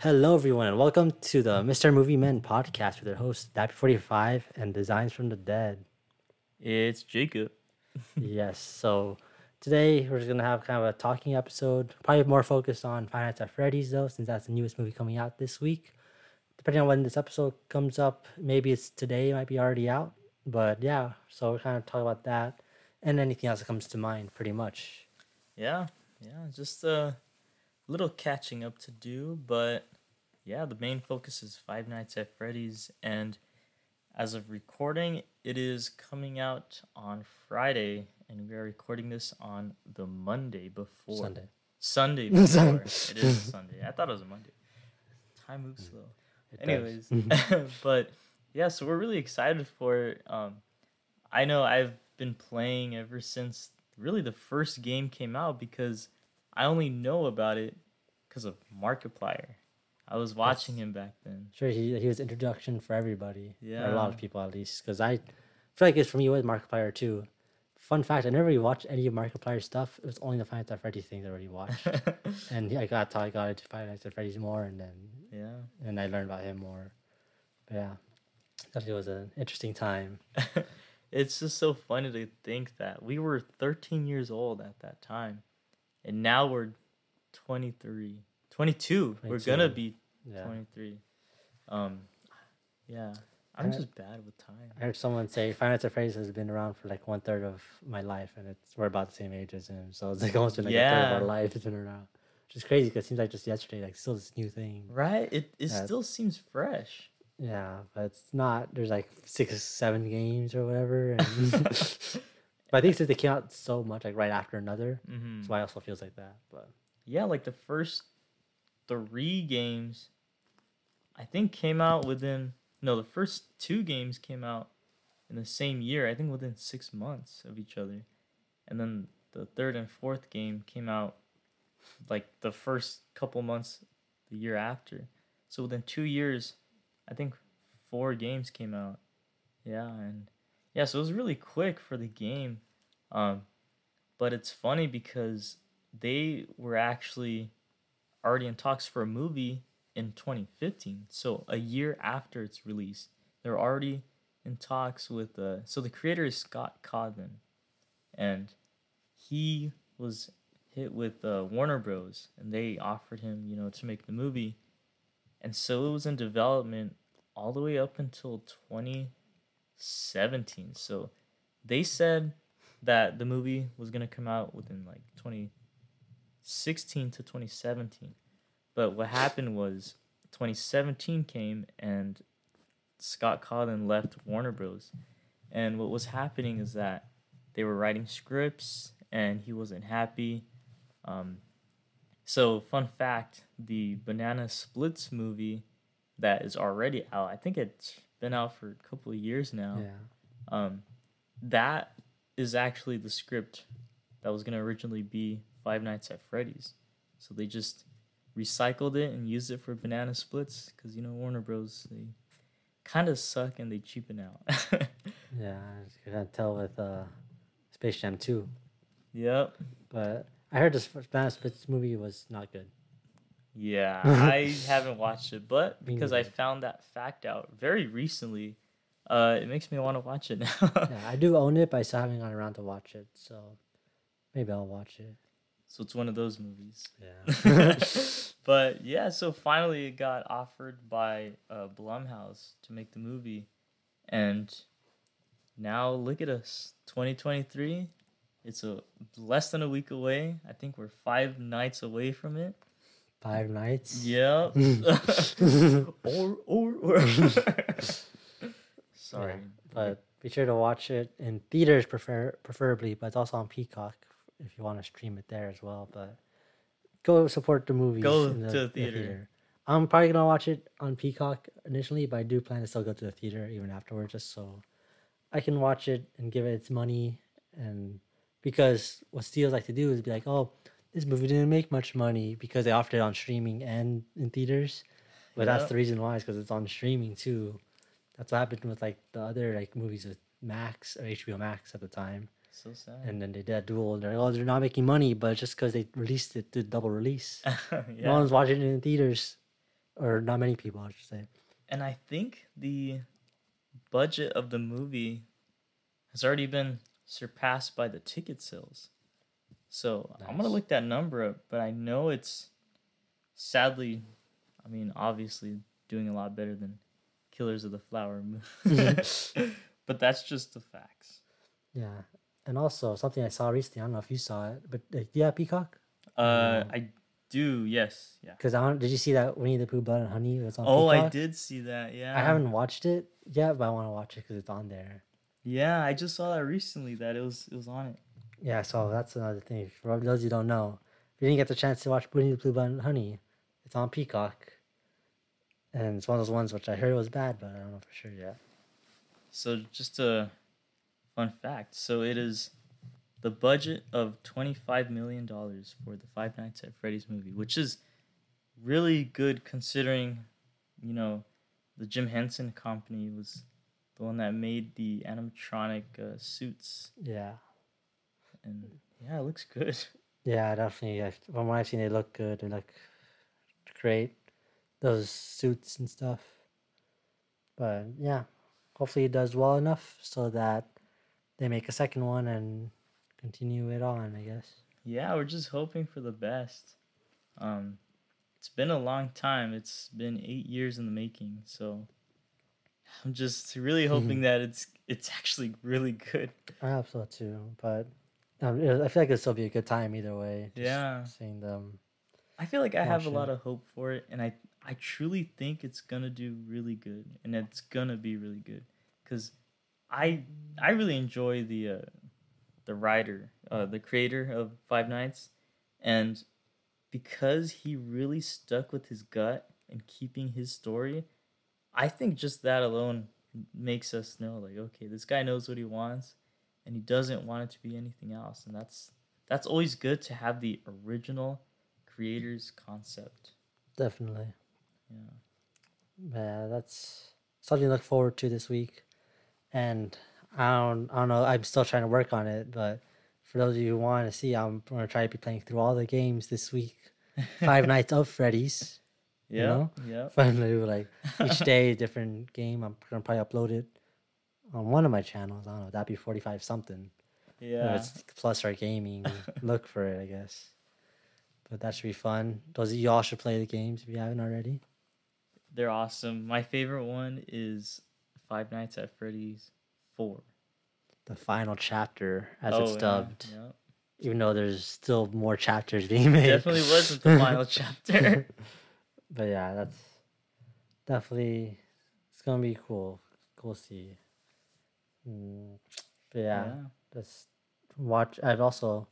Hello, everyone, and welcome to the Mr. Movie Men podcast with their host, Dappy45 and Designs from the Dead. It's Jacob. yes, so today we're just going to have kind of a talking episode, probably more focused on Five Nights at Freddy's, though, since that's the newest movie coming out this week. Depending on when this episode comes up, maybe it's today, it might be already out. But yeah, so we're kind of talk about that and anything else that comes to mind, pretty much. Yeah, yeah, just a little catching up to do, but yeah, the main focus is Five Nights at Freddy's, and as of recording, it is coming out on Friday, and we are recording this on the Monday before Sunday. Sunday before. it is Sunday. I thought it was a Monday. Time moves slow. It Anyways, but yeah, so we're really excited for it. Um, I know I've been playing ever since really the first game came out because I only know about it because of Markiplier. I was watching him back then. Sure, he, he was introduction for everybody. or a lot of people at least. Because I feel like it's for me with Markiplier too. Fun fact: I never really watched any of Markiplier's stuff. It was only the Five Nights at Freddy's things I already watched, and I got how I got into Five Nights at Freddy's more, and then yeah. and I learned about him more. But yeah, definitely was an interesting time. it's just so funny to think that we were 13 years old at that time and now we're 23 22 we're gonna be Yeah, 23 um yeah i'm And I- just bad with time I heard someone say Five Nights at has been around for like one third of my life, and it's we're about the same age as him. So it's like almost been like a third of our life has been around, which is crazy because it seems like just yesterday, like still this new thing. right it, it Yeah. still seems fresh Yeah, but it's not. There's like six, seven games or whatever. And but I think since they came out so much, like right after another, hmm that's why it also feels like that. But yeah like the first three games i think came out within no the first two games came out in the same year i think within six months of each other. And then the third and fourth game came out like the first couple months the year after. So within two years i think four games came out. Yeah and yeah so it was really quick for the game um but it's funny because they were actually already in talks for a movie in 2015 so a year after its release they're already in talks with uh so the creator is scott cawthon and he was hit with uh, warner bros and they offered him you know to make the movie and so it was in development all the way up until 2017 so they said that the movie was going to come out within like 2016 to 2017 but what happened was 2017 came and Scott Cawthon left Warner Bros. And what was happening is that they were writing scripts and he wasn't happy. Um, so, fun fact the Banana Splits movie that is already out, I think it's been out for a couple of years now. yeah, Um, that is actually the script that was going to originally be Five Nights at Freddy's. So they just recycled it and used it for banana splits because you know Warner Bros. They kind of suck and they cheapen out. yeah, you can tell with uh, Space Jam 2. yep. But I heard this banana splits movie was not good. Yeah, I haven't watched it, but because I found that fact out very recently, uh, it makes me want to watch it now. yeah, I do own it, but I still haven't gone around to watch it. So maybe I'll watch it. so it's one of those movies. Yeah. but yeah, so finally it got offered by uh, Blumhouse to make the movie, and now look at us, 2023. It's a less than a week away. I think we're five nights away from it. Five Nights. Yep. or or or. Sorry, Yeah, but be sure to watch it in theaters, prefer preferably, but it's also on Peacock if you want to stream it there as well. But go support the movies. Go in to the theater. I'm probably gonna watch it on Peacock initially, but I do plan to still go to the theater even afterwards, just so I can watch it and give it its money. And because what studios like to do is be like, oh, this movie didn't make much money because they offered it on streaming and in theaters. But that's the reason why is because it's on streaming too. That's what happened with like the other like movies with Max or HBO Max at the time, so sad. and then they did a dual. And they're like, oh, they're not making money, but just because they released it to double release. yeah. No one's watching it in theaters. or not many people, I should say. And I think the budget of the movie has already been surpassed by the ticket sales. So I'm gonna look that number up, but I know it's sadly, I mean, obviously doing a lot better than Killers of the Flower Moon. but that's just the facts. Yeah, and also something I saw recently. I don't know if you saw it, but uh, yeah, Peacock. Uh, Mm. I do, yes, yeah. Because I don't. Did you see that Winnie the Pooh Blood and Honey was on? Oh, I did see that. Yeah, I haven't watched it yet, but I want to watch it because it's on there. Yeah, I just saw that recently that it was it was on it. Yeah, so that's another thing. For those who don't know, if you didn't get the chance to watch Winnie the Pooh Blood Honey, it's on Peacock. And it's one of those ones which I heard was bad, but I don't know for sure yet. So just a fun fact. So it is the budget of twenty five million dollars for the Five Nights at Freddy's movie, which is really good considering, you know, the Jim Henson company was the one that made the animatronic uh, suits, Yeah. And yeah, it looks good. Yeah, definitely. I- From what I've seen, they look good. They look great. Those suits and stuff. But yeah, hopefully it does well enough so that they make a second one and continue it on, I guess. Yeah, we're just hoping for the best. Um, it's been a long time. It's been eight years in the making, so I'm just really hoping that it's it's actually really good. I hope so too. But um, I feel like this will be a good time either way. Yeah. Seeing them. I feel like I have a lot of hope for it, and I I truly think it's gonna do really good, and it's gonna be really good, cause I I really enjoy the uh, the writer, uh, the creator of Five Nights, and because he really stuck with his gut and keeping his story, I think just that alone makes us know like okay, this guy knows what he wants, and he doesn't want it to be anything else, and that's that's always good to have the original creator's concept. Definitely. Yeah. Yeah, that's something to look forward to this week. And I don't, I don't know. I'm still trying to work on it, but for those of you who want to see, I'm gonna try to be playing through all the games this week. Five Nights of Freddy's. Yeah. know? Yeah. Finally, like each day, a different game. I'm gonna probably upload it on one of my channels. I don't know. That'd be 45 something. Yeah. it's plus our gaming. Look for it, I guess. But that should be fun. Those you all should play the games if you haven't already. They're awesome. My favorite one is Five Nights at Freddy's 4. The final chapter, as Oh, it's dubbed. yeah. even though there's still more chapters being made. It definitely wasn't the final chapter. but yeah, that's definitely it's gonna be cool. Cool to see. Mm, but yeah, just watch. I've also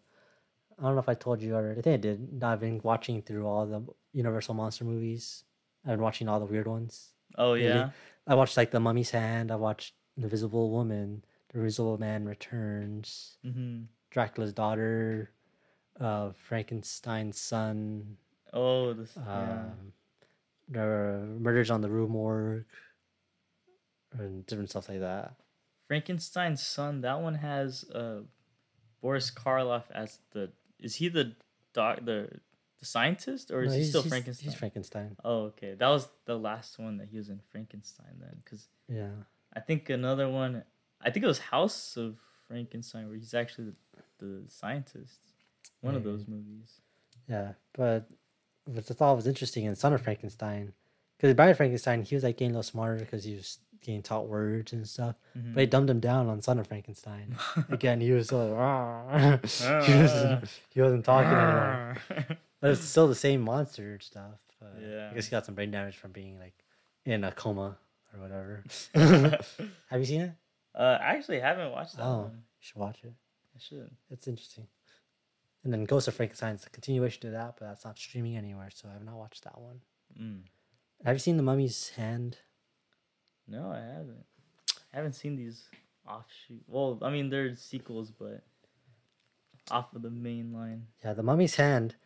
I don't know if I told you already. I think I did. I've been watching through all the Universal monster movies. I've been watching all the weird ones. Oh, Really? yeah. I watched like The Mummy's Hand. I watched Invisible Woman. The Invisible Man Returns. hmm Dracula's daughter, uh, Frankenstein's son, Oh, this. yeah. um, the murders on the Rue Morgue, and different stuff like that. Frankenstein's son, that one has uh, Boris Karloff as the. Is he the doc, the, the scientist, or is No, he still Frankenstein? He's Frankenstein. Oh, okay. That was the last one that he was in Frankenstein then, because Yeah, I think another one. I think it was House of Frankenstein, where he's actually the, the scientist. One of those movies. yeah. But what I thought was interesting in Son of Frankenstein, because Bride Frankenstein, he was like getting a little smarter because he was getting taught words and stuff. Mhm. But he dumbed him down on Son of Frankenstein. Again, he was like, he, wasn't, he wasn't talking anymore. But it's still the same monster and stuff. But Yeah. I guess he got some brain damage from being like in a coma or whatever. Have you seen it? uh, I actually haven't watched that Oh. one. You should watch it. I should. It's interesting. And then Ghost of Frankenstein is a continuation to that, but that's not streaming anywhere, so I have not watched that one. Mm. Have you seen The Mummy's Hand? No, I haven't. I haven't seen these offshoot. Well, I mean, they're sequels, but off of the main line. Yeah, The Mummy's Hand.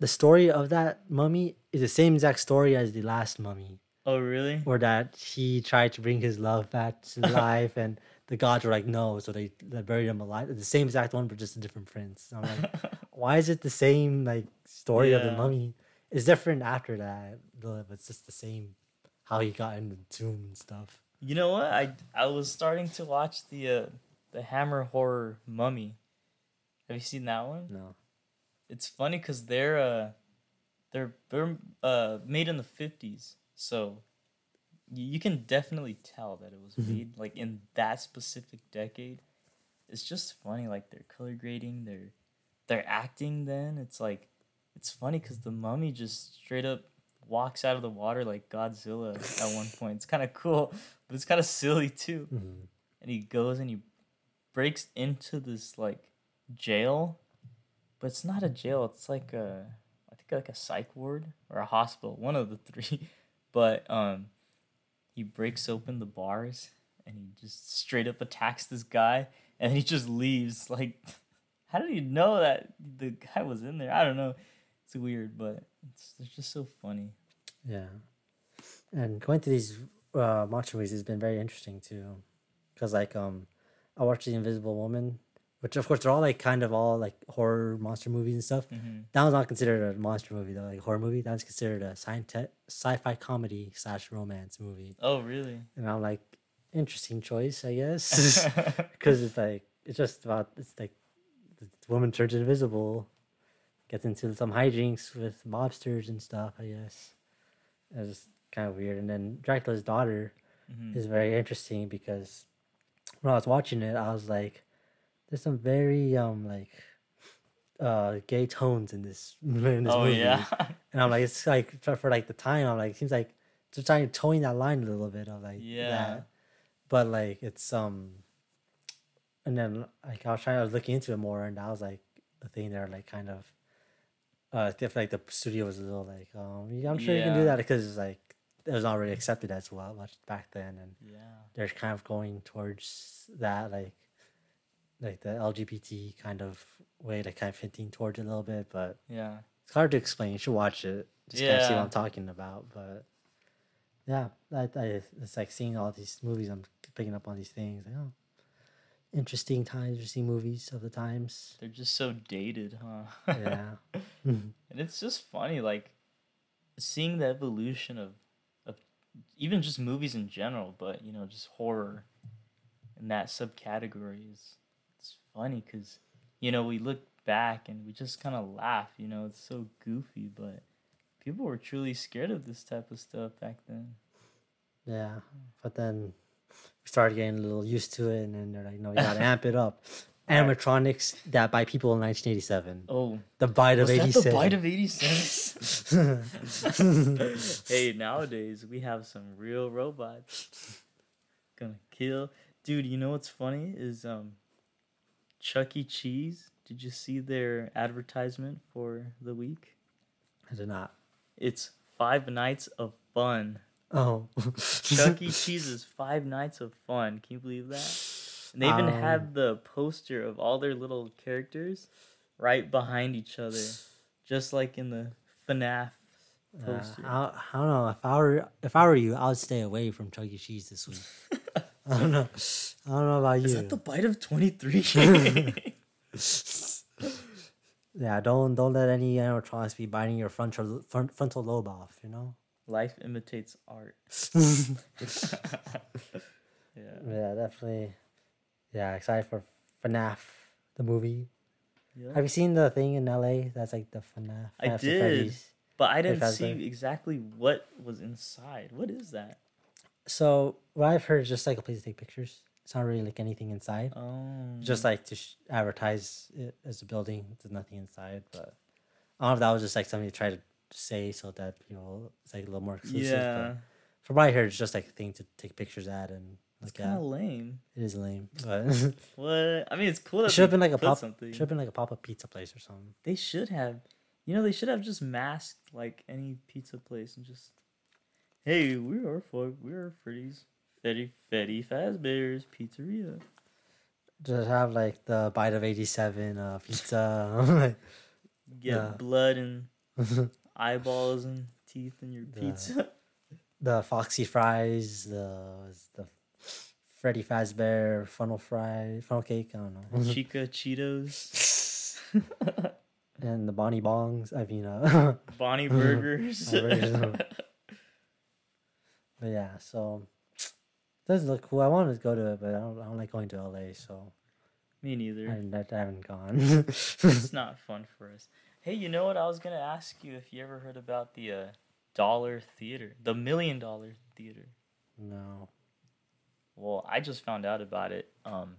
The story of that mummy is the same exact story as the last mummy, Oh, really? or that he tried to bring his love back to life, and the gods were like, no, so they, they buried him alive. It's the same exact one, but just a different prince. I'm like, why is it the same like story of the mummy? It's different after that, but it's just the same. How he got into Tomb and stuff. You know what? I I was starting to watch the uh, the Hammer horror Mummy. Have you seen that one? No. It's funny because they're uh they're they're uh made in the fifties, so you, you can definitely tell that it was Mhm. made like in that specific decade. It's just funny, like their color grading, their their acting. Then it's like it's funny because the mummy just straight up walks out of the water like Godzilla at one point. It's kind of cool, but it's kind of silly too. Mhm. and he goes and he breaks into this like jail but it's not a jail. It's like a i think like a psych ward or a hospital one of the three. But um he breaks open the bars and he just straight up attacks this guy and he just leaves. Like how did he know that the guy was in there? I don't know. It's weird but it's, it's just so funny Yeah. And going to these uh, monster movies has been very interesting too, because like um, I watched The Invisible Woman, which of course they're all like kind of all like horror monster movies and stuff. mm-hmm. That was not considered a monster movie though, like horror movie. That was considered a sci sci-fi comedy slash romance movie. oh really And I'm like, interesting choice, I guess, because it's like it's just about it's like the woman turns invisible, gets into some hijinks with mobsters and stuff. I guess it was kind of weird. And then Dracula's daughter Mhm. is very interesting because when I was watching it, I was like, there's some very um like uh gay tones in this in this oh movie. yeah And I'm like, it's like for, for like the time, I'm like, it seems like they're trying to towing that line a little bit of like Yeah. that. But like it's um and then like I was trying I was looking into it more and that was like the thing there like kind of uh if like the studio was a little like um yeah, I'm sure you can do that because it's like it was already accepted as well much back then and yeah they're kind of going towards that like like the LGBT kind of way to kind of hinting towards it a little bit but yeah it's hard to explain. You should watch it. Just kind of see what I'm talking about. But yeah, I, I, it's like seeing all these movies. I'm picking up on these things. Like, oh, interesting times. Interesting movies of the times. They're just so dated, huh? Yeah. Mhm. and it's just funny, like seeing the evolution of of even just movies in general, but you know, just horror in that subcategory is it's funny because you know we look back and we just kind of laugh. You know, it's so goofy, but people were truly scared of this type of stuff back then. yeah. But then we started getting a little used to it, and then they're like, no, you gotta amp it up. Animatronics that by people in 1987. Oh, The bite of 87. the bite of 87. hey, nowadays we have some real robots gonna kill. Dude, you know what's funny is um Chuck E. Cheese. Did you see their advertisement for the week? I did not. It's Five Nights of Fun. Oh. Chuck E. Cheese's Five Nights of Fun. Can you believe that? And they even Um, have the poster of all their little characters right behind each other, just like in the FNAF Uh, poster. I, I don't know if I were if I were you, I would stay away from Chuck E. Cheese this week. I don't know. I don't know about you. Is that the bite of 23? yeah, don't don't let any animatronics be biting your frontal front, frontal lobe off. You know. Life imitates art. yeah. yeah, definitely. Yeah, excited for FNAF the movie. yeah. Have you seen the thing in LA? That's like the FNAF. I did. Freddy's? But I didn't see exactly what was inside. What is that? So what I've heard is just like a place to take pictures. It's not really like anything inside. Oh. just like to sh- advertise it as a building. There's nothing inside, but I don't know if that was just like something to try to say so that you know it's like a little more exclusive. Yeah. From what I heard, it's just like a thing to take pictures at and It's look kind of lame. It is lame, but What? I mean, it's cool that should have been like a pop. something. Should have been like a pop up pizza place or something. They should have. You know, they should have just masked like any pizza place and just, hey, we are for we are Freddy's Freddy Freddy Fazbear's Pizzeria. Just have like the bite of eighty seven uh, pizza. Get Yeah. blood and eyeballs and teeth in your The- pizza. the Foxy fries, the the Freddy Fazbear funnel fry, funnel cake. I don't know. Chica Cheetos. and the Bonnie Bongs. I mean, uh, Bonnie Burgers. But yeah, so it does look cool. I wanted to go to it, but I don't, I don't like going to LA, so Me I, neither. I haven't gone. It's not fun for us. Hey, you know what? I was gonna ask you if you ever heard about the uh, Dollar Theater, the Million Dollar Theater. no. Well, I just found out about it. Um,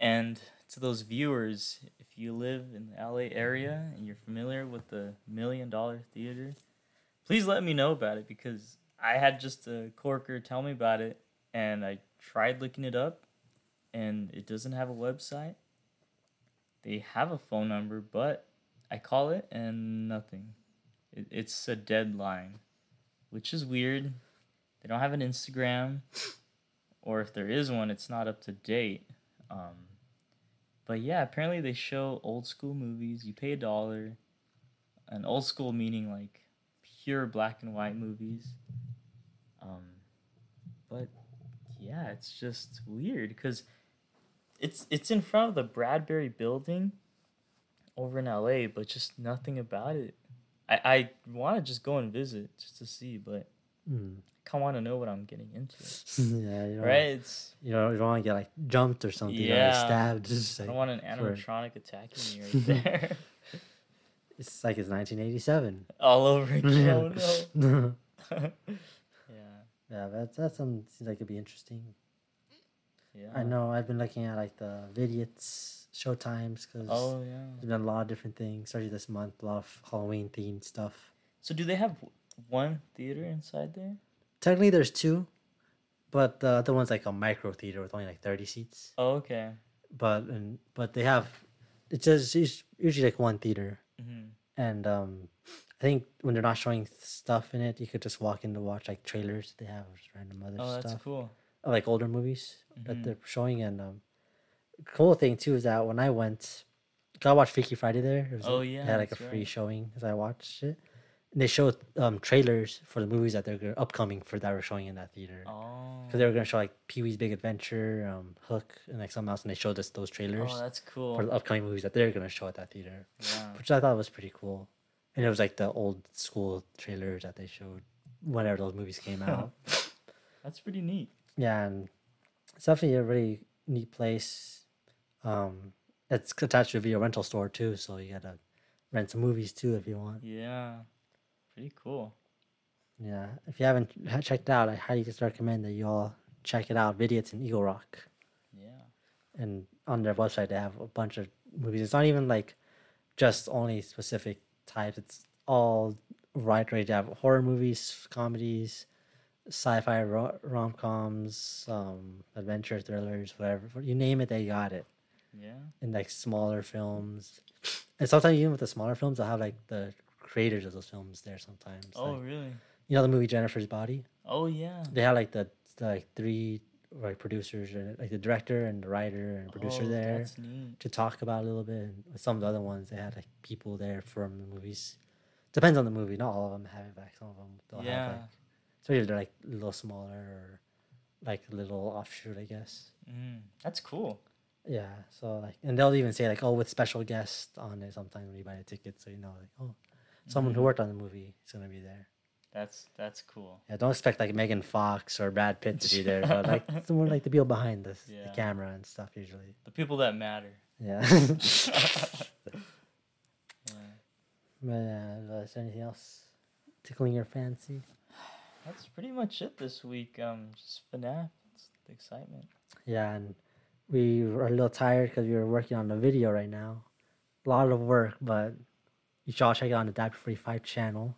and to those viewers, if you live in the LA area and you're familiar with the Million Dollar Theater, please let me know about it because I had just a corker tell me about it and I tried looking it up and it doesn't have a website. They have a phone number, but I call it and nothing. It, it's a dead line, which is weird. They don't have an Instagram or if there is one, it's not up to date. Um, but yeah, apparently they show old school movies. You pay a dollar, an old school meaning like pure black and white movies. Um, but yeah, it's just weird because it's it's in front of the Bradbury Building over in LA, but just nothing about it. I I want to just go and visit just to see, but Mm. I kind of want to know what I'm getting into. yeah, you Right? It's You don't, you don't want to get like jumped or something, or like, Yeah. stabbed. Just I like, don't want an for- animatronic attacking me right there. it's like it's 1987. All over again. Oh yeah, yeah. that's that's something seems like it'd be interesting. Yeah. I know I've been looking at like the Vidiots show times because Oh yeah. there's been a lot of different things, especially this month, a lot of Halloween themed stuff. So do they have one theater inside there? Technically, there's two, but the other one's like a micro theater with only like 30 seats. Oh okay. But and but they have it's just it's usually like one theater, hmm and um, I think when they're not showing stuff in it, you could just walk in to watch like trailers they have or just random other stuff. Oh, that's cool. of, like older movies that Mhm. they're showing. And um, cool thing too is that when I went, I watched Freaky Friday there. It was, Oh, they yeah, had like a free right. showing as I watched it. And they showed um trailers for the movies that they're upcoming for that were showing in that theater. Oh. Because they were gonna show like Pee Wee's Big Adventure, um, Hook, and like something else, and they showed us those trailers Oh, that's cool. for the upcoming movies that they're gonna show at that theater, yeah. which I thought was pretty cool. And it was like the old school trailers that they showed whenever those movies came out. That's pretty neat. yeah, and it's definitely a really neat place. Um, it's attached to a video rental store too, so you gotta rent some movies too if you want. Yeah. Pretty cool. Yeah, if you haven't checked it out, I highly just recommend that you all check it out. Vidiots in Eagle Rock. Yeah. and on their website they have a bunch of movies. It's not even like just only specific types. It's all right. Right, they have horror movies, comedies, sci-fi ro- rom coms, um, adventure thrillers, whatever you name it, they got it. Yeah. In like smaller films, and sometimes even with the smaller films, they'll have like the creators of those films there. Sometimes, Oh like, really? you know the movie Jennifer's Body. Oh yeah. They had like the, the like three like producers and like the director and the writer and producer Oh, there to talk about a little bit. And some of the other ones, they had like people there from the movies. Depends on the movie. Not all of them have it back. Some of them they'll Yeah. have like, especially they're like a little smaller or like a little offshoot, I guess. Mm, that's cool. Yeah. So like, and they'll even say like, oh, with special guests on it. Sometimes when you buy the ticket, so you know like, oh, someone who Mhm. worked on the movie is gonna be there. That's that's cool. Yeah. Don't expect like Megan Fox or Brad Pitt to be there, but like someone like the people behind the, Yeah. the camera and stuff usually. The people that matter. Yeah. Yeah. But uh, is there anything else tickling your fancy? That's pretty much it this week. Um, just FNAF. It's the excitement. Yeah, and we are a little tired because we were working on the video right now. A lot of work, but you should all check it out on the Dapper 45 channel.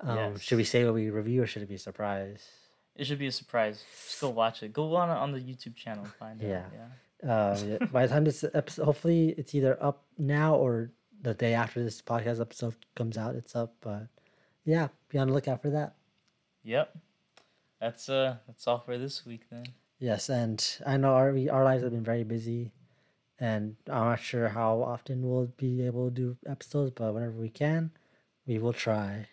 Um, Should we say what we review or should it be a surprise? It should be a surprise. Just go watch it. Go on on the YouTube channel find Yeah. out. Yeah. Uh, yeah, by the time this episode, hopefully it's either up now or the day after this podcast episode comes out, it's up. But yeah, be on the lookout for that. Yep. That's uh that's all for this week then. Yes, and I know our our lives have been very busy, and I'm not sure how often we'll be able to do episodes, but whenever we can, we will try.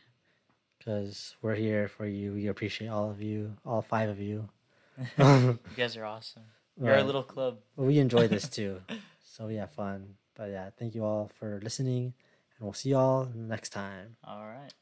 Because we're here for you. We appreciate all of you, all five of you. you guys are awesome. You're a little club. We enjoy this too, so we have fun. But yeah, thank you all for listening, and we'll see y'all next time. All right.